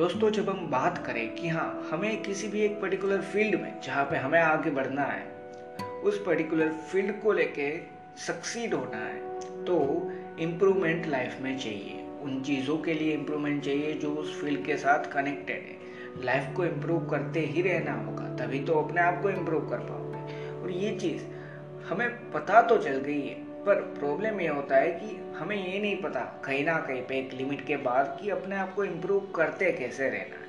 दोस्तों, जब हम बात करें कि हाँ हमें किसी भी एक पर्टिकुलर फ़ील्ड में जहाँ पे हमें आगे बढ़ना है, उस पर्टिकुलर फ़ील्ड को लेके सक्सीड होना है तो इम्प्रूवमेंट लाइफ में चाहिए। उन चीज़ों के लिए इम्प्रूवमेंट चाहिए जो उस फ़ील्ड के साथ कनेक्टेड है। लाइफ को इम्प्रूव करते ही रहना होगा, तभी तो अपने आप को इम्प्रूव कर पाओगे। और ये चीज़ हमें पता तो चल गई है पर प्रॉब्लम ये होता है कि हमें ये नहीं पता, कहीं ना कहीं पे एक लिमिट के बाद कि अपने आप को इम्प्रूव करते कैसे रहना है।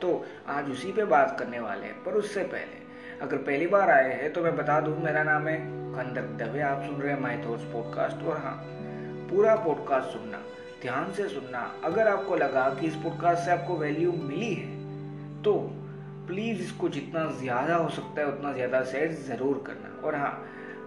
तो आज उसी पे बात करने वाले हैं, पर उससे पहले, अगर पहली बार आए हैं तो मैं बता दूँ, मेरा नाम है कंदक दवे, आप सुन रहे हैं माई थॉट्स पॉडकास्ट और हाँ पूरा पॉडकास्ट सुनना, ध्यान से सुनना। अगर आपको लगा कि इस पॉडकास्ट से आपको वैल्यू मिली है तो प्लीज़ इसको जितना ज़्यादा हो सकता है, उतना ज़्यादा शेयर ज़रूर करना। और हाँ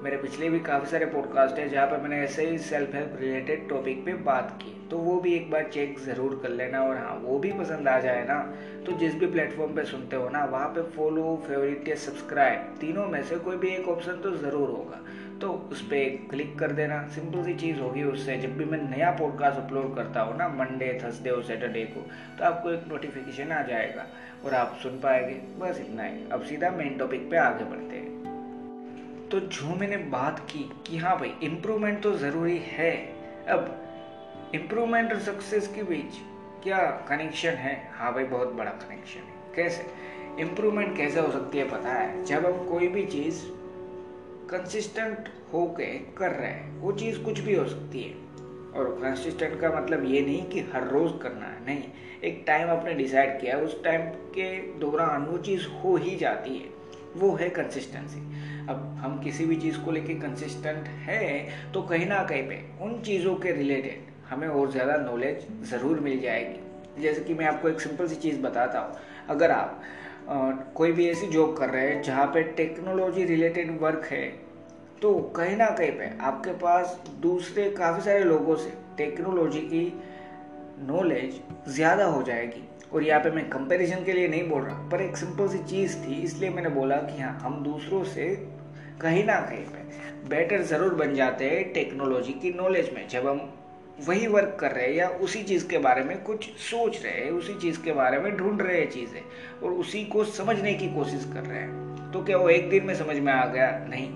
मेरे पिछले भी काफ़ी सारे पॉडकास्ट हैं जहाँ पर मैंने ऐसे ही सेल्फ हेल्प रिलेटेड टॉपिक पे बात की। तो वो भी एक बार चेक ज़रूर कर लेना और हाँ वो भी पसंद आ जाए ना तो जिस भी प्लेटफॉर्म पे सुनते हो ना, वहाँ पे फॉलो फेवरेट या सब्सक्राइब तीनों में से कोई भी एक ऑप्शन तो ज़रूर होगा। तो उस पर क्लिक कर देना सिंपल सी चीज़ होगी उससे। जब भी मैं नया पॉडकास्ट अपलोड करता हूँ ना मंडे थर्सडे और सैटरडे को तो आपको एक नोटिफिकेशन आ जाएगा और आप सुन पाएँगे। बस इतना ही। अब सीधा मेन टॉपिक पे आगे बढ़ते हैं। तो जो मैंने बात की कि हाँ भाई इम्प्रूवमेंट तो ज़रूरी है। अब इम्प्रूवमेंट और सक्सेस के बीच क्या कनेक्शन है? हाँ भाई, बहुत बड़ा कनेक्शन है। कैसे? इम्प्रूवमेंट कैसे हो सकती है पता है? जब हम कोई भी चीज़ कंसिस्टेंट होके कर रहे हैं, वो चीज़ कुछ भी हो सकती है। और कंसिस्टेंट का मतलब ये नहीं कि हर रोज़ करना है, नहीं। एक टाइम आपने डिसाइड किया, उस टाइम के दौरान वो चीज़ हो ही जाती है। वो है कंसिस्टेंसी अब हम किसी भी चीज़ को लेके कंसिस्टेंट है तो कहीं ना कहीं पे उन चीज़ों के रिलेटेड हमें और ज़्यादा नॉलेज ज़रूर मिल जाएगी। जैसे कि मैं आपको एक सिंपल सी चीज़ बताता हूँ। अगर आप आ, कोई भी ऐसी जॉब कर रहे हैं जहाँ पे टेक्नोलॉजी रिलेटेड वर्क है तो कहीं ना कहीं पे आपके पास दूसरे काफ़ी सारे लोगों से टेक्नोलॉजी की नॉलेज ज़्यादा हो जाएगी। और यहाँ पे मैं कंपैरिजन के लिए नहीं बोल रहा, पर एक सिंपल सी चीज़ थी, इसलिए मैंने बोला कि हाँ हम दूसरों से कहीं ना कहीं पे बेटर ज़रूर बन जाते हैं टेक्नोलॉजी की नॉलेज में। जब हम वही वर्क कर रहे हैं या उसी चीज़ के बारे में कुछ सोच रहे हैं, उसी चीज़ के बारे में ढूंढ रहे हैं चीज़ें और उसी को समझने की कोशिश कर रहे हैं तो क्या वो एक दिन में समझ में आ गया? नहीं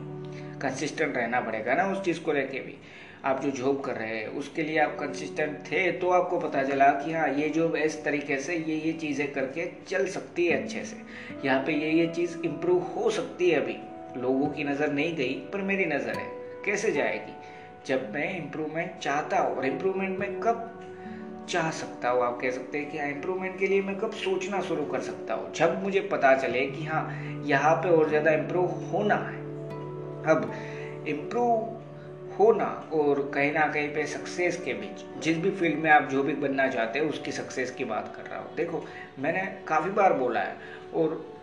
कंसिस्टेंट रहना पड़ेगा ना उस चीज़ को लेके भी। आप जो जॉब कर रहे हैं, उसके लिए आप कंसिस्टेंट थे तो आपको पता चला कि हाँ ये जॉब इस तरीके से, ये ये चीज़ें करके चल सकती है अच्छे से। यहाँ पे ये ये चीज़ इम्प्रूव हो सकती है अभी। लोगों की नज़र नहीं गई, पर मेरी नज़र है। कैसे जाएगी? जब मैं इम्प्रूवमेंट चाहता हूँ, और इम्प्रूवमेंट में कब चाह सकता हूँ? आप कह सकते हैं कि हाँ इम्प्रूवमेंट के लिए मैं कब सोचना शुरू कर सकता हूँ? जब मुझे पता चले कि हाँ यहाँ पे और ज़्यादा इम्प्रूव होना है। अब इम्प्रूव होना और कहीं ना कहीं पे सक्सेस के बीच। जिस भी फ़ील्ड में आप जो भी बनना चाहते हो, उसकी सक्सेस की बात कर रहा हूँ। देखो, मैंने काफ़ी बार बोला है, और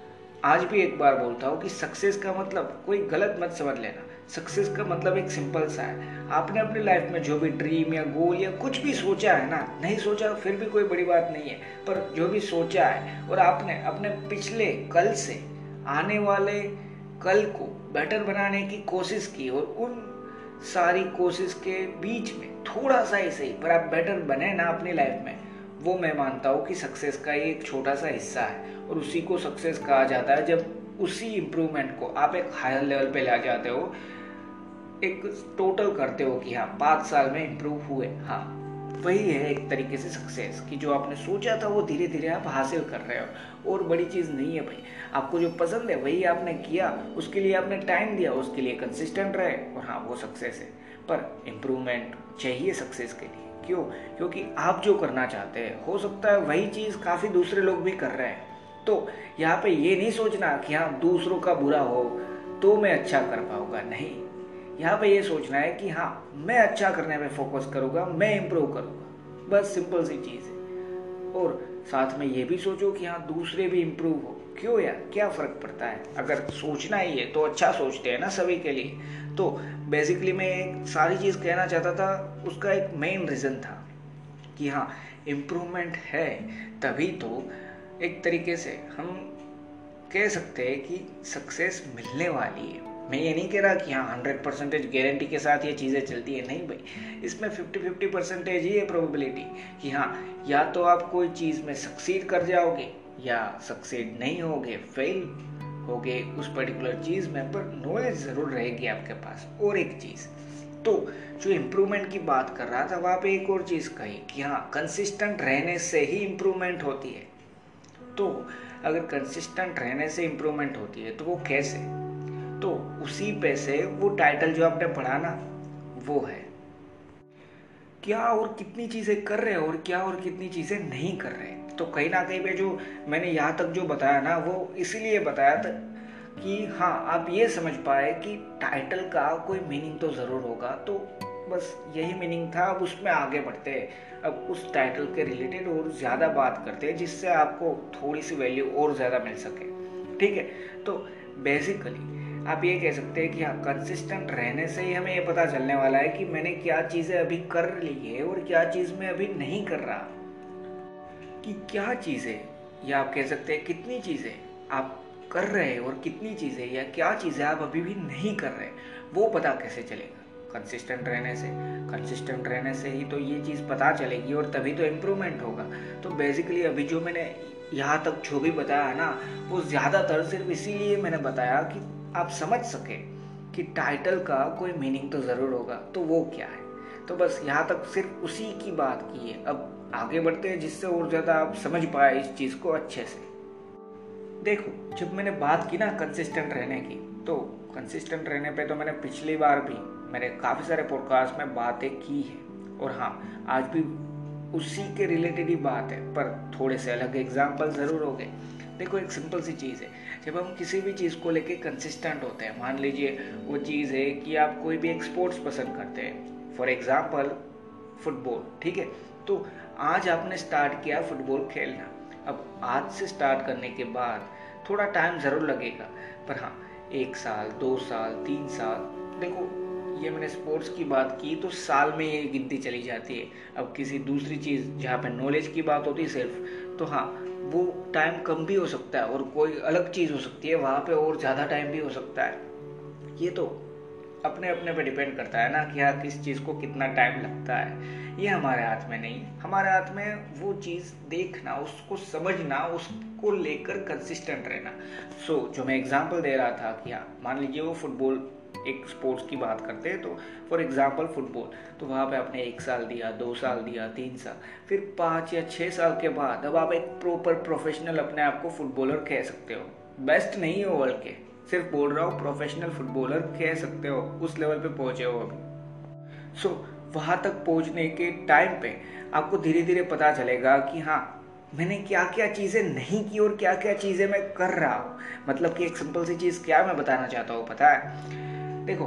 आज भी एक बार बोलता हूँ कि सक्सेस का मतलब कोई गलत मत समझ लेना। सक्सेस का मतलब एक सिंपल सा है। आपने अपनी लाइफ में जो भी ड्रीम या गोल या कुछ भी सोचा है ना, नहीं सोचा, फिर भी कोई बड़ी बात नहीं है। पर जो भी सोचा है, और आपने अपने पिछले कल से आने वाले कल को बेटर बनाने की कोशिश की, और उन सारी कोशिश के बीच में थोड़ा सा ही सही, पर आप बेटर बने ना अपनी लाइफ में, वो मैं मानता हूँ कि सक्सेस का ही एक छोटा सा हिस्सा है, और उसी को सक्सेस कहा जाता है जब उसी इम्प्रूवमेंट को आप एक हायर लेवल पे ला जाते हो, एक टोटल करते हो कि हाँ पाँच साल में इम्प्रूव हुए हाँ। वही है एक तरीके से सक्सेस कि जो आपने सोचा था वो धीरे धीरे आप हासिल कर रहे हो। और बड़ी चीज़ नहीं है भाई। आपको जो पसंद है वही आपने किया, उसके लिए आपने टाइम दिया, उसके लिए कंसिस्टेंट रहे और हाँ वो सक्सेस है। पर इम्प्रूवमेंट चाहिए सक्सेस के लिए। क्यों? क्योंकि आप जो करना चाहते हैं, हो सकता है वही चीज़ काफ़ी दूसरे लोग भी कर रहे हैं। तो यहाँ पे ये नहीं सोचना कि हाँ दूसरों का बुरा हो तो मैं अच्छा कर पाऊँगा। नहीं। यहाँ पे ये सोचना है कि हाँ मैं अच्छा करने में फोकस करूँगा, मैं इम्प्रूव करूँगा। बस सिंपल सी चीज़ है। और साथ में ये भी सोचो कि हाँ दूसरे भी इम्प्रूव हो। क्यों यार? क्या फ़र्क पड़ता है? अगर सोचना ही है तो अच्छा सोचते हैं ना सभी के लिए। तो बेसिकली मैं एक सारी चीज़ कहना चाहता था, उसका एक मेन रीज़न था कि हाँ इम्प्रूवमेंट है, तभी तो एक तरीके से हम कह सकते हैं कि सक्सेस मिलने वाली है। मैं ये नहीं कह रहा कि हाँ हंड्रेड परसेंटेज गारंटी के साथ ये चीज़ें चलती है। नहीं भाई, इसमें फिफ्टी फिफ्टी परसेंटेज ही है प्रोबेबिलिटी कि हाँ या तो आप कोई चीज़ में सक्सीड कर जाओगे या सक्सीड नहीं होगे फेल होगे उस पर्टिकुलर चीज़ में, पर नॉलेज ज़रूर रहेगी आपके पास और एक चीज़। तो जो इम्प्रूवमेंट की बात कर रहा था, वहाँ एक और चीज़ कही कि हाँ कंसिस्टेंट रहने से ही इम्प्रूवमेंट होती है। तो अगर कंसिस्टेंट रहने से इम्प्रूवमेंट होती है तो वो कैसे? तो उसी पे से वो टाइटल जो आपने पढ़ा ना, वो है। क्या और कितनी चीज़ें कर रहे हैं और क्या और कितनी चीज़ें नहीं कर रहे तो कहीं ना कहीं पे जो मैंने यहाँ तक जो बताया ना, वो इसीलिए बताया था कि हाँ आप ये समझ पाए कि टाइटल का कोई मीनिंग तो ज़रूर होगा। तो बस यही मीनिंग था, अब उसमें आगे बढ़ते हैं। अब उस टाइटल के रिलेटेड और ज़्यादा बात करते हैं, जिससे आपको थोड़ी सी वैल्यू और ज़्यादा मिल सके। ठीक है? तो बेसिकली आप ये कह सकते हैं कि हाँ कंसिस्टेंट रहने से ही हमें ये पता चलने वाला है कि मैंने क्या चीज़ें अभी कर ली है और क्या चीज़ मैं अभी नहीं कर रहा। कि क्या चीज़ें, या आप कह सकते हैं कितनी चीज़ें आप कर रहे हैं और कितनी चीज़ें, या क्या चीज़ें आप अभी भी नहीं कर रहे, वो पता कैसे चलेगा? कंसिस्टेंट रहने से। कंसिस्टेंट रहने से ही तो ये चीज़ पता चलेगी और तभी तो इम्प्रूवमेंट होगा। तो बेसिकली अभी जो मैंने यहाँ तक जो भी बताया ना, वो ज़्यादातर सिर्फ़ इसीलिए मैंने बताया कि आप समझ सके कि टाइटल का कोई मीनिंग तो ज़रूर होगा तो वो क्या है? तो बस यहाँ तक सिर्फ़ उसी की बात की है। अब आगे बढ़ते हैं, जिससे और ज़्यादा आप समझ पाए इस चीज़ को अच्छे से। देखो, जब मैंने बात की ना कंसिस्टेंट रहने की तो कंसिस्टेंट रहने पे तो मैंने पिछली बार भी मेरे काफ़ी सारे पॉडकास्ट में बातें की है। और हाँ आज भी उसी के रिलेटेड ही बात है, पर थोड़े से अलग एग्ज़ाम्पल ज़रूर हो गए देखो, एक सिंपल सी चीज़ है। जब हम किसी भी चीज़ को लेके कंसिस्टेंट होते हैं, मान लीजिए वो चीज़ है कि आप कोई भी एक स्पोर्ट्स पसंद करते हैं फॉर एग्ज़ाम्पल फुटबॉल ठीक है? तो आज आपने स्टार्ट किया फुटबॉल खेलना। अब आज से स्टार्ट करने के बाद थोड़ा टाइम ज़रूर लगेगा, पर हाँ एक साल, दो साल, तीन साल, देखो, ये मैंने स्पोर्ट्स की बात की तो साल में ये गिनती चली जाती है। अब किसी दूसरी चीज़ जहाँ पे नॉलेज की बात होती सिर्फ़ तो हाँ वो टाइम कम भी हो सकता है और कोई अलग चीज़ हो सकती है वहाँ पे और ज़्यादा टाइम भी हो सकता है। ये तो अपने अपने पे डिपेंड करता है ना कि हाँ किस चीज़ को कितना टाइम लगता है। ये हमारे हाथ में नहीं। हमारे हाथ में वो चीज़ देखना उसको समझना उसको लेकर कंसिस्टेंट रहना। सो so, जो मैं एग्जांपल दे रहा था कि हाँ मान लीजिए वो फुटबॉल एक स्पोर्ट्स की बात करते हैं तो फॉर एग्जांपल फुटबॉल तो वहाँ पे आपने एक साल दिया दो साल दिया तीन साल फिर पाँच या छः साल के बाद अब आप एक प्रॉपर प्रोफेशनल अपने आप को फुटबॉलर कह सकते हो। बेस्ट नहीं हो वर्ल्ड के सिर्फ़ बोल रहा हूँ प्रोफेशनल फुटबॉलर कह सकते हो उस लेवल पे पहुँचे हो अभी। सो so, वहाँ तक पहुँचने के टाइम पे आपको धीरे धीरे पता चलेगा कि हाँ मैंने क्या क्या चीज़ें नहीं की और क्या क्या चीज़ें मैं कर रहा हूँ। मतलब कि एक सिंपल सी चीज़ क्या मैं बताना चाहता हूँ पता है? देखो,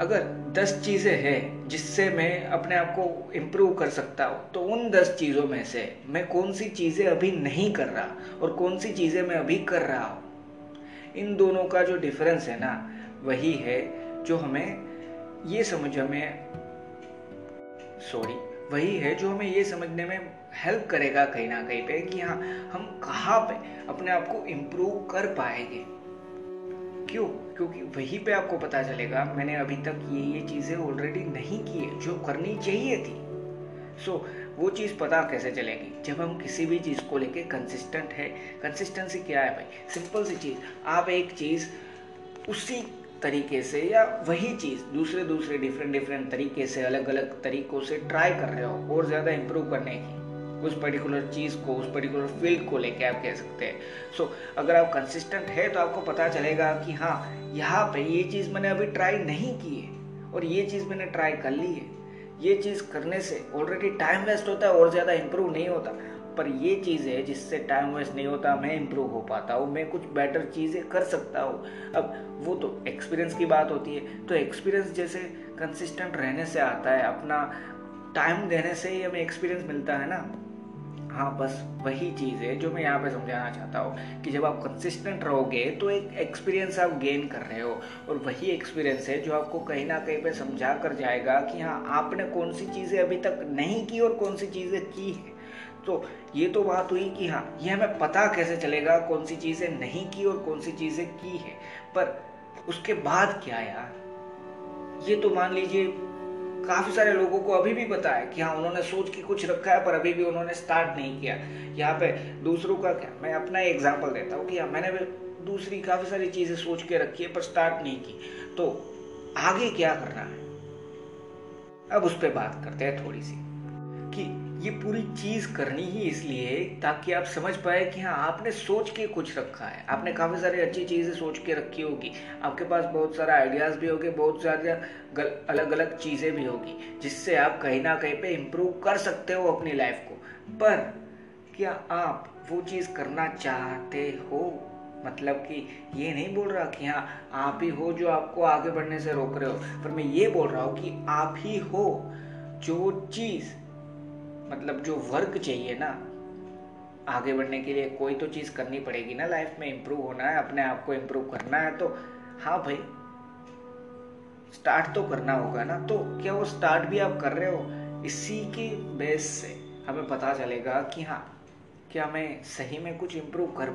अगर दस चीज़ें हैं जिससे मैं अपने आप को इम्प्रूव कर सकता हूँ तो उन दस चीज़ों में से मैं कौन सी चीज़ें अभी नहीं कर रहा और कौन सी चीज़ें मैं अभी कर रहा हूँ? इन दोनों का जो डिफरेंस है ना, वही है जो हमें ये समझ हमें सॉरी वही है जो हमें ये समझने में हेल्प करेगा कहीं ना कहीं पे कि हाँ हम कहाँ पे अपने आप को इम्प्रूव कर पाएँगे। क्यों? क्योंकि वहीं पे आपको पता चलेगा मैंने अभी तक ये ये चीज़ें ऑलरेडी नहीं की है जो करनी चाहिए थी। सो so, वो चीज़ पता कैसे चलेगी? जब हम किसी भी चीज़ को लेके कंसिस्टेंट है कंसिस्टेंसी क्या है भाई? सिंपल सी चीज़ आप एक चीज़ उसी तरीके से या वही चीज़ दूसरे दूसरे डिफरेंट डिफरेंट तरीके से अलग अलग तरीकों से ट्राई कर रहे हो और ज़्यादा इम्प्रूव करने की। उस पर्टिकुलर चीज़ को उस पर्टिकुलर फ़ील्ड को लेके आप कह सकते हैं। सो so, अगर आप कंसिस्टेंट है तो आपको पता चलेगा कि हाँ यहाँ पे ये चीज़ मैंने अभी ट्राई नहीं की है और ये चीज़ मैंने ट्राई कर ली है। ये चीज़ करने से ऑलरेडी टाइम वेस्ट होता है और ज़्यादा इम्प्रूव नहीं होता। पर ये चीज़ है जिससे टाइम वेस्ट नहीं होता मैं इम्प्रूव हो पाता हूँ मैं कुछ बेटर चीज़ें कर सकता हूँ। अब वो तो एक्सपीरियंस की बात होती है। तो एक्सपीरियंस जैसे कंसिस्टेंट रहने से आता है अपना टाइम देने से ही हमें एक्सपीरियंस मिलता है ना। हाँ बस वही चीज़ है जो मैं यहाँ पे समझाना चाहता हूँ कि जब आप कंसिस्टेंट रहोगे तो एक एक्सपीरियंस आप गेन कर रहे हो और वही एक्सपीरियंस है जो आपको कहीं ना कहीं पे समझा कर जाएगा कि हाँ आपने कौन सी चीज़ें अभी तक नहीं की और कौन सी चीज़ें की है। तो ये तो बात हुई कि हाँ ये हमें पता कैसे चलेगा कौन सी चीज़ें नहीं की और कौन सी चीज़ें की है। पर उसके बाद क्या यार? ये तो मान लीजिए काफ़ी सारे लोगों को अभी भी पता है कि हाँ उन्होंने सोच के कुछ रखा है, पर अभी भी उन्होंने स्टार्ट नहीं किया। यहाँ पे दूसरों का क्या? मैं अपना एग्ज़ाम्पल देता हूँ कि हाँ मैंने भी दूसरी काफ़ी सारी चीज़ें सोच के रखी है, पर स्टार्ट नहीं की। तो आगे क्या करना है? अब उस पर बात करते हैं थोड़ी सी कि ये पूरी चीज़ करनी ही इसलिए ताकि आप समझ पाए कि हाँ आपने सोच के कुछ रखा है। आपने काफ़ी सारी अच्छी चीज़ें सोच के रखी होगी। आपके पास बहुत सारा आइडियाज़ भी होंगे बहुत सारे गल, अलग अलग चीज़ें भी होगी जिससे आप कहीं ना कहीं पे इम्प्रूव कर सकते हो अपनी लाइफ को। पर क्या आप वो चीज़ करना चाहते हो? मतलब कि ये नहीं बोल रहा कि हाँ आप ही हो जो आपको आगे बढ़ने से रोक रहे हो। पर मैं ये बोल रहा हूँ कि आप ही हो जो चीज़ मतलब जो वर्क चाहिए ना, आगे बढ़ने के लिए कोई तो चीज़ करनी पड़ेगी ना लाइफ में इम्प्रूव होना है, अपने आप को इम्प्रूव करना है तो हाँ भाई स्टार्ट तो करना होगा ना तो क्या वो स्टार्ट भी आप कर रहे हो? इसी के बेस से हमें पता चलेगा कि हाँ क्या मैं सही में कुछ इम्प्रूव कर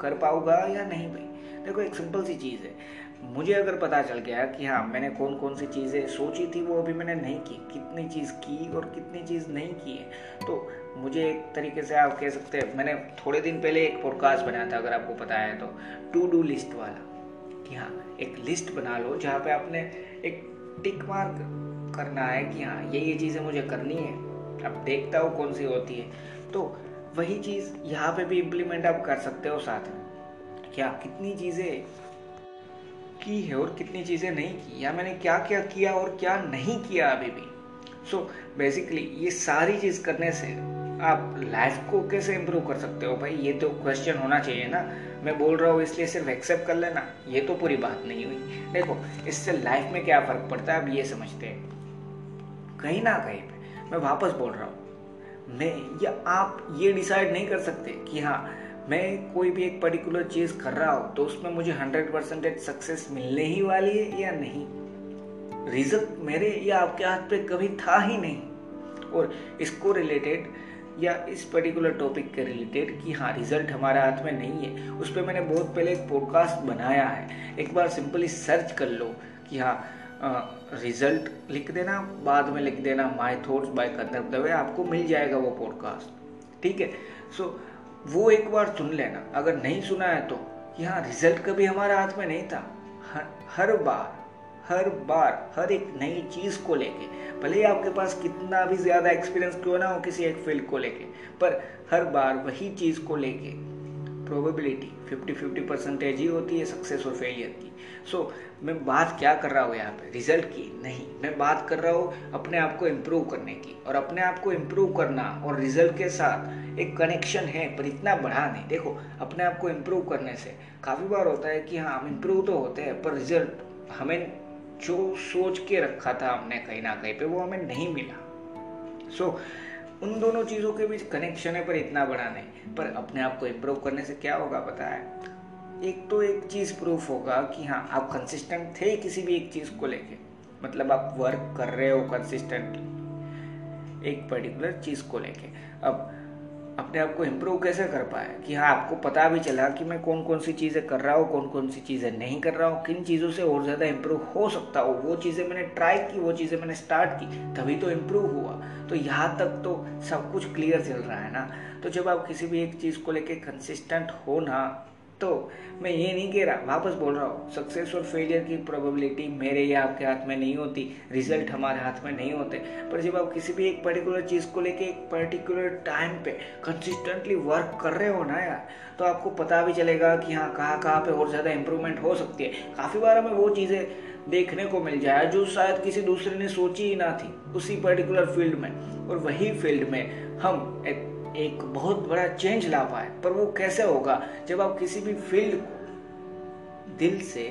कर पाऊँगा या नहीं भाई? देखो, एक सिंपल सी चीज़ है। मुझे अगर पता चल गया कि हाँ मैंने कौन कौन सी चीज़ें सोची थी, वो अभी मैंने नहीं की, कितनी चीज़ की और कितनी चीज़ नहीं की है। तो मुझे एक तरीके से आप कह सकते हैं, मैंने थोड़े दिन पहले एक पॉडकास्ट बनाया था, अगर आपको पता है तो टू डू लिस्ट वाला। कि हाँ एक लिस्ट बना लो, जहाँ पे आपने एक टिक मार्क करना है कि हाँ ये ये चीज़ें मुझे करनी है, अब देखता हो कौन सी होती है। तो वही चीज़ यहाँ पे भी इम्प्लीमेंट आप कर सकते हो साथ में। क्या कितनी चीज़ें की है और कितनी चीज़ें नहीं की? या मैंने क्या क्या किया और क्या नहीं किया अभी भी? सो so, बेसिकली ये सारी चीज़ करने से आप लाइफ को कैसे इम्प्रूव कर सकते हो? भाई ये तो क्वेश्चन होना चाहिए ना। मैं बोल रहा हूँ इसलिए सिर्फ़ एक्सेप्ट कर लेना। ये तो पूरी बात नहीं हुई। देखो इससे लाइफ में क्या फ़र्क पड़ता है? अब ये समझते हैं। कहीं ना कहीं पे मैं वापस बोल रहा हूँ। मैं या आप ये डिसाइड नहीं कर सकते कि हाँ मैं कोई भी एक पर्टिकुलर चीज़ कर रहा हूँ तो उसमें मुझे हंड्रेड परसेंटेज सक्सेस मिलने ही वाली है या नहीं? रिज़ल्ट मेरे या आपके हाथ पे कभी था ही नहीं। और इसको रिलेटेड या इस पर्टिकुलर टॉपिक के रिलेटेड कि हाँ रिज़ल्ट हमारे हाथ में नहीं है। उस पर मैंने बहुत पहले एक पॉडकास्ट बनाया है। एक बार सिंपली सर्च कर लो कि हाँ रिज़ल्ट लिख देना बाद में लिख देना my thoughts by Kandar Dave आपको मिल जाएगा वो पॉडकास्ट ठीक है? सो so, वो एक बार सुन लेना। अगर नहीं सुना है तो। कि हाँ रिज़ल्ट कभी हमारे हाथ में नहीं था। हर हर बार हर बार, हर एक नई चीज़ को लेके। भले ही आपके पास कितना भी ज़्यादा एक्सपीरियंस क्यों ना हो किसी एक फ़ील्ड को लेके। पर हर बार वही चीज़ को लेके प्रोबेबिलिटी 50 50 परसेंटेज ही होती है सक्सेस और फेलियर की। सो so, मैं बात क्या कर रहा हूँ यहाँ पे? रिज़ल्ट की? नहीं। मैं बात कर रहा हूँ अपने आप को इम्प्रूव करने की। और अपने आप को इम्प्रूव करना और रिज़ल्ट के साथ एक कनेक्शन है पर इतना बड़ा नहीं। देखो अपने आप को इम्प्रूव करने से काफ़ी बार होता है कि हाँ हम इम्प्रूव तो होते हैं पर रिज़ल्ट हमें जो सोच के रखा था हमने कहीं ना कहीं पे वो हमें नहीं मिला। सो so, उन दोनों चीज़ों के बीच कनेक्शन है पर इतना बड़ा नहीं। पर अपने आप को इम्प्रूव करने से क्या होगा पता है? एक तो एक चीज़ प्रूफ होगा कि हाँ आप कंसिस्टेंट थे किसी भी एक चीज़ को लेके। मतलब आप वर्क कर रहे हो कंसिस्टेंटली एक पर्टिकुलर चीज़ को लेके। अब अपने आप को इम्प्रूव कैसे कर पाए? कि हाँ आपको पता भी चला कि मैं कौन कौन सी चीज़ें कर रहा हूँ कौन कौन सी चीज़ें नहीं कर रहा हूँ, किन चीज़ों से और ज़्यादा इम्प्रूव हो सकता हो। वो चीज़ें मैंने ट्राई की, वो चीज़ें मैंने स्टार्ट की, तभी तो इम्प्रूव हुआ। तो यहाँ तक तो सब कुछ क्लियर चल रहा है ना। तो जब आप किसी भी एक चीज़ को लेकर कंसिस्टेंट हो ना तो मैं ये नहीं कह रहा, वापस बोल रहा हूँ सक्सेस और फेलियर की प्रोबेबिलिटी मेरे या आपके हाथ में नहीं होती रिज़ल्ट हमारे हाथ में नहीं होते। पर जब आप किसी भी एक पर्टिकुलर चीज़ को लेके एक पर्टिकुलर टाइम पे कंसिस्टेंटली वर्क कर रहे हो ना यार तो आपको पता भी चलेगा कि हाँ कहाँ कहाँ पे और ज़्यादा इंप्रूवमेंट हो सकती है। काफ़ी बार हमें वो चीज़ें देखने को मिल जाए जो शायद किसी दूसरे ने सोची ही ना थी, उसी पर्टिकुलर फ़ील्ड में। और वही फ़ील्ड में हम एक एक बहुत बड़ा चेंज ला पाए, पर वो कैसे होगा? जब आप किसी भी फ़ील्ड को दिल से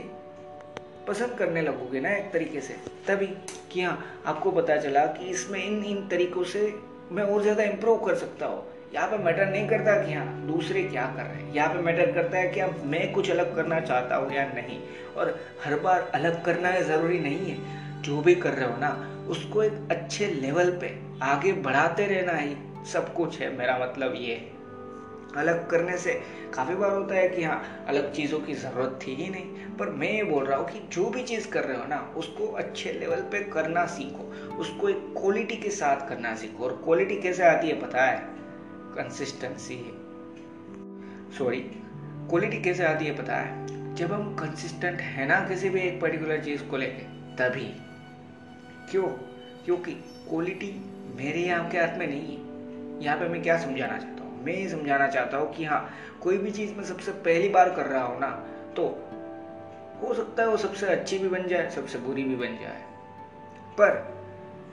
पसंद करने लगोगे ना एक तरीके से, तभी कि हाँ आपको पता चला कि इसमें इन इन तरीकों से मैं और ज़्यादा इम्प्रूव कर सकता हूँ। यहाँ पे मैटर नहीं करता कि हाँ दूसरे क्या कर रहे हैं। यहाँ पे मैटर करता है कि अब मैं कुछ अलग करना चाहता हूँ या नहीं। और हर बार अलग करना ज़रूरी नहीं है। जो भी कर रहे हो ना, उसको एक अच्छे लेवल पे आगे बढ़ाते रहना ही सब कुछ है, मेरा मतलब ये। है अलग करने से काफ़ी बार होता है कि हाँ अलग चीज़ों की ज़रूरत थी ही नहीं। पर मैं ये बोल रहा हूँ कि जो भी चीज़ कर रहे हो ना, उसको अच्छे लेवल पे करना सीखो। उसको एक क्वालिटी के साथ करना सीखो। और क्वालिटी कैसे आती है पता है? कंसिस्टेंसी है। सॉरी क्वालिटी कैसे आती है पता है? जब हम कंसिस्टेंट है ना किसी भी एक पर्टिकुलर चीज़ को लेके, तभी। क्यों? क्योंकि क्वालिटी मेरे आपके हाथ में नहीं है। यहाँ पे मैं क्या समझाना चाहता हूँ? मैं ये समझाना चाहता हूँ कि हाँ कोई भी चीज़ मैं सबसे पहली बार कर रहा हूँ ना तो हो सकता है वो सबसे अच्छी भी बन जाए, सबसे बुरी भी बन जाए। पर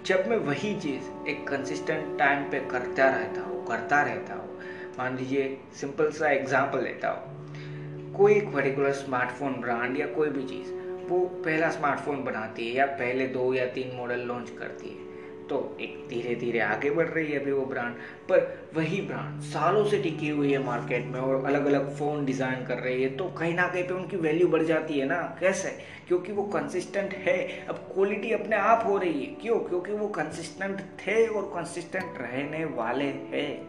जब मैं वही चीज़ एक कंसिस्टेंट टाइम पे करता रहता हूँ, करता रहता हूँ, मान लीजिए सिंपल सा एग्ज़ाम्पल लेता हूँ। कोई एक पर्टिकुलर स्मार्टफ़ोन ब्रांड या कोई भी चीज़, वो पहला स्मार्टफ़ोन बनाती है या पहले दो या तीन मॉडल लॉन्च करती है। तो एक धीरे धीरे आगे बढ़ रही है अभी वो ब्रांड पर वही ब्रांड सालों से टिकी हुई है मार्केट में और अलग अलग फ़ोन डिज़ाइन कर रही है तो कहीं ना कहीं पे उनकी वैल्यू बढ़ जाती है ना? कैसे? क्योंकि वो कंसिस्टेंट है। अब क्वालिटी अपने आप हो रही है। क्यों? क्योंकि वो कंसिस्टेंट थे और कंसिस्टेंट रहने वाले हैं।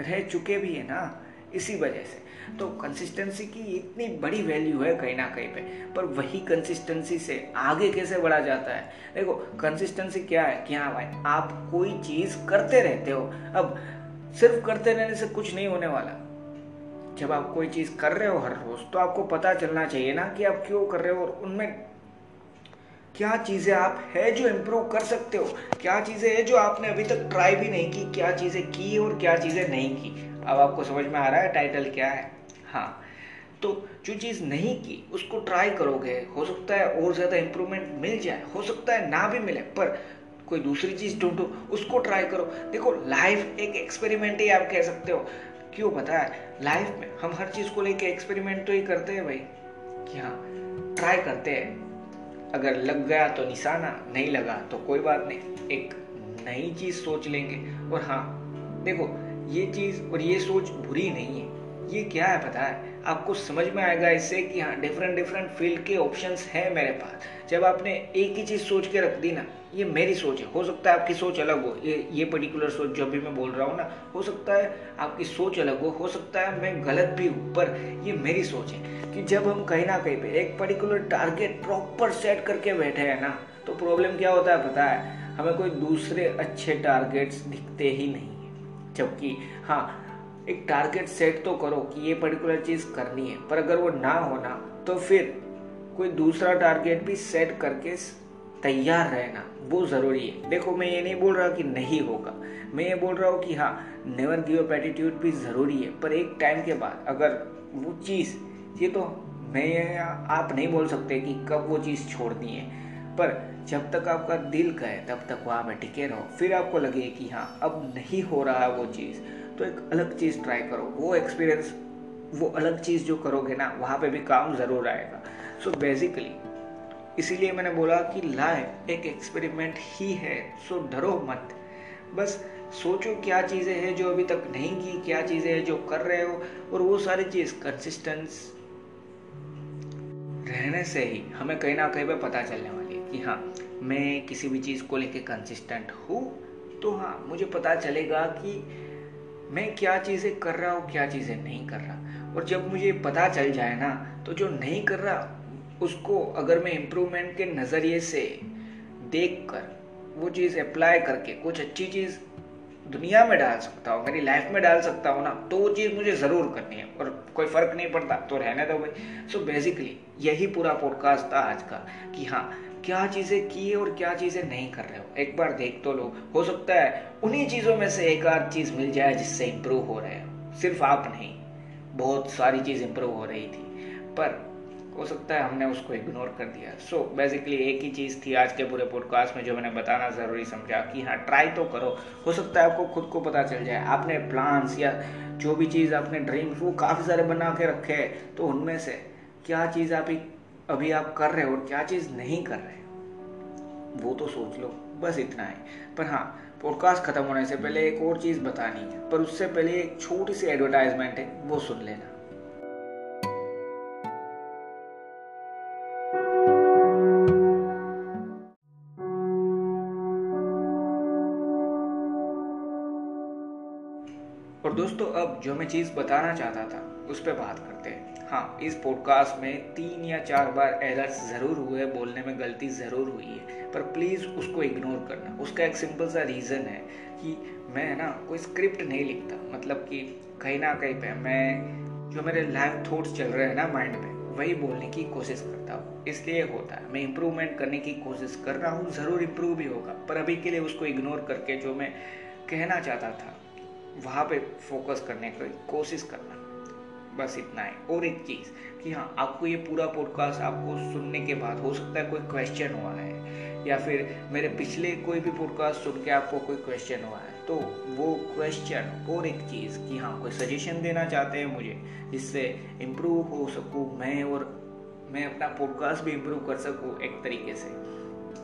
रह चुके भी है ना? इसी वजह से। तो कंसिस्टेंसी की इतनी बड़ी वैल्यू है कहीं ना कहीं पे, पर वही कंसिस्टेंसी से आगे कैसे बढ़ा जाता है? देखो कंसिस्टेंसी क्या है? क्या भाई, आप कोई चीज़ करते रहते हो, अब सिर्फ़ करते रहने से कुछ नहीं होने वाला। जब आप कोई चीज़ कर रहे हो हर रोज तो आपको पता चलना चाहिए ना कि आप क्यों कर रहे हो और उनमें क्या चीज़ें आप है जो इम्प्रूव कर सकते हो? क्या चीज़ें है जो आपने अभी तक ट्राई भी नहीं की, क्या चीज़ें की और क्या चीज़ें नहीं की? अब आपको समझ में आ रहा है टाइटल क्या है। हाँ तो जो चीज़ नहीं की, उसको ट्राई करोगे, हो सकता है और ज़्यादा इंप्रूवमेंट मिल जाए, हो सकता है ना भी मिले, पर कोई दूसरी चीज़ ढूंढो, उसको ट्राई करो। देखो लाइफ एक एक्सपेरिमेंट ही आप कह सकते हो। क्यों पता है? लाइफ में हम हर चीज़ को लेके एक्सपेरिमेंट तो ही करते हैं भाई। कि हाँ ट्राई करते हैं। अगर लग गया तो निशाना, नहीं लगा तो कोई बात नहीं। एक नई चीज़ सोच लेंगे। और हाँ देखो ये चीज़ और ये सोच बुरी नहीं है। ये क्या है पता है? आपको समझ में आएगा इससे कि हाँ डिफरेंट डिफरेंट फ़ील्ड के ऑप्शंस हैं मेरे पास। जब आपने एक ही चीज़ सोच के रख दी ना, ये मेरी सोच है। हो सकता है आपकी सोच अलग हो। ये ये पर्टिकुलर सोच जो भी मैं बोल रहा हूँ ना, हो सकता है आपकी सोच अलग हो। हो सकता है मैं गलत भी हूँ, पर ये मेरी सोच है कि जब हम कहीं ना कहीं पे एक पर्टिकुलर टारगेट प्रॉपर सेट करके बैठे हैं ना तो प्रॉब्लम क्या होता है पता है? हमें कोई दूसरे अच्छे टारगेट्स दिखते ही नहीं। जबकि हाँ एक टारगेट सेट तो करो कि ये पर्टिकुलर चीज़ करनी है, पर अगर वो ना होना तो फिर कोई दूसरा टारगेट भी सेट करके तैयार रहना, वो ज़रूरी है। देखो, मैं ये नहीं बोल रहा कि नहीं होगा। मैं ये बोल रहा हूँ कि हाँ नेवर गिव अप एटीट्यूड भी ज़रूरी है, पर एक टाइम के बाद अगर वो चीज़, ये तो मैं आप नहीं बोल सकते कि कब वो चीज़ छोड़नी है। पर जब तक आपका दिल कहे, तब तक वहाँ पे टिके रहो। फिर आपको लगे कि हाँ अब नहीं हो रहा है वो चीज़। तो एक अलग चीज़ ट्राई करो। वो एक्सपीरियंस वो अलग चीज़ जो करोगे ना, वहाँ पे भी काम ज़रूर आएगा। सो so बेसिकली इसीलिए मैंने बोला कि लाइफ एक एक्सपेरिमेंट ही है। सो डरो मत। बस सोचो क्या चीज़ें हैं जो अभी तक नहीं की, क्या चीज़ें हैं जो कर रहे हो, और वो सारी चीज़ कंसिस्टेंस रहने से ही हमें कहीं ना कहीं पे पता चलने वाली कि हाँ मैं किसी भी चीज़ को लेके कंसिस्टेंट हूँ तो हाँ मुझे पता चलेगा कि मैं क्या चीज़ें कर रहा हूँ, क्या चीज़ें नहीं कर रहा। और जब मुझे पता चल जाए ना तो जो नहीं कर रहा, उसको अगर मैं इम्प्रूवमेंट के नज़रिए से देख कर वो चीज़ अप्लाई करके कुछ अच्छी चीज़ दुनिया में डाल सकता हूँ, मेरी लाइफ में डाल सकता हूँ ना तो वो चीज़ मुझे ज़रूर करनी है। और कोई फ़र्क नहीं पड़ता तो रहने दो भाई। सो बेसिकली यही पूरा पॉडकास्ट था आज का कि हाँ क्या चीज़ें की है और क्या चीज़ें नहीं कर रहे हो। एक बार देख तो लो। हो सकता है उन्हीं चीज़ों में से एक आध चीज़ मिल जाए जिससे इम्प्रूव हो रहे हो। सिर्फ़ आप नहीं बहुत सारी चीज़ इम्प्रूव हो रही थी। पर हो सकता है हमने उसको इग्नोर कर दिया। सो so, बेसिकली एक ही चीज़ थी आज के पूरे पॉडकास्ट में जो मैंने बताना ज़रूरी समझा कि हाँ ट्राई तो करो। हो सकता है आपको खुद को पता चल जाए। आपने प्लान्स या जो भी चीज़ आपने ड्रीम्स वो काफ़ी सारे बना के रखे हैं। तो उनमें से क्या चीज़ आप अभी आप कर रहे हो और क्या चीज़ नहीं कर रहे वो तो सोच लो, बस इतना है। पर हाँ पॉडकास्ट खत्म होने से पहले एक और चीज़ बतानी है, पर उससे पहले एक छोटी सी एडवर्टाइजमेंट है, वो सुन लेना। और दोस्तों, अब जो मैं चीज़ बताना चाहता था उस पर बात करते हैं। हाँ इस पॉडकास्ट में तीन या चार बार एरर्स ज़रूर हुए बोलने में गलती ज़रूर हुई है, पर प्लीज़ उसको इग्नोर करना। उसका एक सिंपल सा रीज़न है कि मैं ना कोई स्क्रिप्ट नहीं लिखता। मतलब कि कहीं ना कहीं पे मैं, जो मेरे लाइव थॉट्स चल रहे हैं ना माइंड में, वही बोलने की कोशिश करता हूँ। इसलिए होता है। मैं इम्प्रूवमेंट करने की कोशिश कर रहा हूँ, ज़रूर इम्प्रूव भी होगा, पर अभी के लिए उसको इग्नोर करके जो मैं कहना चाहता था, वहाँ पे फोकस करने की कोशिश करना। बस इतना है। और एक चीज़ कि हाँ आपको ये पूरा पॉडकास्ट आपको सुनने के बाद हो सकता है कोई क्वेश्चन हुआ है, या फिर मेरे पिछले कोई भी पॉडकास्ट सुन के आपको कोई क्वेश्चन हुआ है तो वो क्वेश्चन और एक चीज़ कि हाँ कोई सजेशन देना चाहते हैं मुझे, जिससे इम्प्रूव हो सकूँ मैं और मैं अपना पॉडकास्ट भी इम्प्रूव कर सकूँ एक तरीके से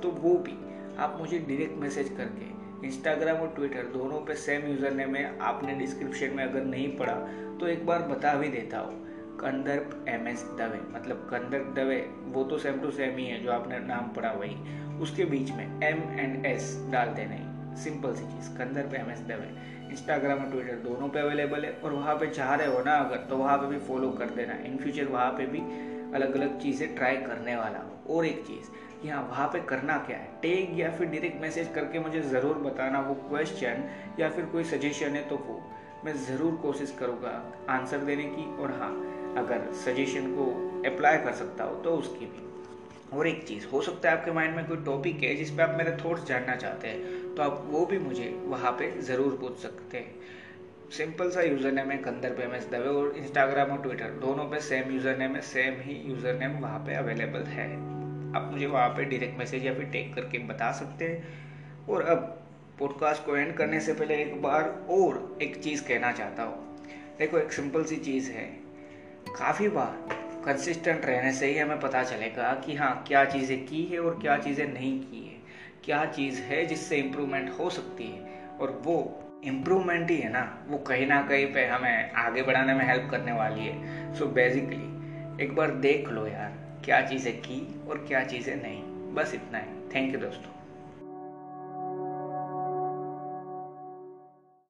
तो वो भी आप मुझे डायरेक्ट मैसेज करके इंस्टाग्राम और ट्विटर दोनों पे सेम यूज़र नेम है। आपने डिस्क्रिप्शन में अगर नहीं पढ़ा तो एक बार बता भी देता हूँ। कंदर्प एम एस दवे मतलब कंदर्प दवे, वो तो सेम टू सेम ही है, जो आपने नाम पढ़ा वही। उसके बीच में एम एंड एस डाल देना सिंपल सी चीज़, Kandarp M S Dave. Instagram और ट्विटर दोनों पे अवेलेबल है, और वहाँ पे चाह रहे हो ना अगर तो वहाँ पे भी फॉलो कर देना। इन फ्यूचर वहाँ पे भी अलग अलग चीज़ें ट्राई करने वाला हो। और एक चीज़ कि हाँ वहाँ पे करना क्या है? टेग या फिर डायरेक्ट मैसेज करके मुझे ज़रूर बताना वो क्वेश्चन या फिर कोई सजेशन है तो वो मैं ज़रूर कोशिश करूँगा आंसर देने की। और हाँ अगर सजेशन को अप्लाई कर सकता हो तो उसकी भी। और एक चीज़, हो सकता है आपके माइंड में कोई टॉपिक है जिस पे आप मेरे थॉट्स जानना चाहते हैं तो आप वो भी मुझे वहाँ पे ज़रूर पूछ सकते हैं। सिंपल सा यूज़र नेम है कंदर पे एम एस दवे और इंस्टाग्राम और ट्विटर दोनों पे सेम यूज़र नेम है सेम ही यूज़र नेम वहाँ पे अवेलेबल है। आप मुझे वहाँ पे डायरेक्ट मैसेज या फिर टेक करके बता सकते हैं। और अब पॉडकास्ट को एंड करने से पहले एक बार और एक चीज़ कहना चाहता हूँ। देखो, एक सिंपल सी चीज़ है। काफ़ी बार कंसिस्टेंट रहने से ही हमें पता चलेगा कि हाँ क्या चीज़ें की है और क्या चीज़ें नहीं की है। क्या चीज़ है जिससे इम्प्रूवमेंट हो सकती है? और वो इम्प्रूवमेंट ही है ना, वो कहीं ना कहीं पे हमें आगे बढ़ाने में हेल्प करने वाली है। सो so बेसिकली एक बार देख लो यार। क्या चीज़ें की और क्या चीज़ें नहीं। बस इतना ही। थैंक यू दोस्तों।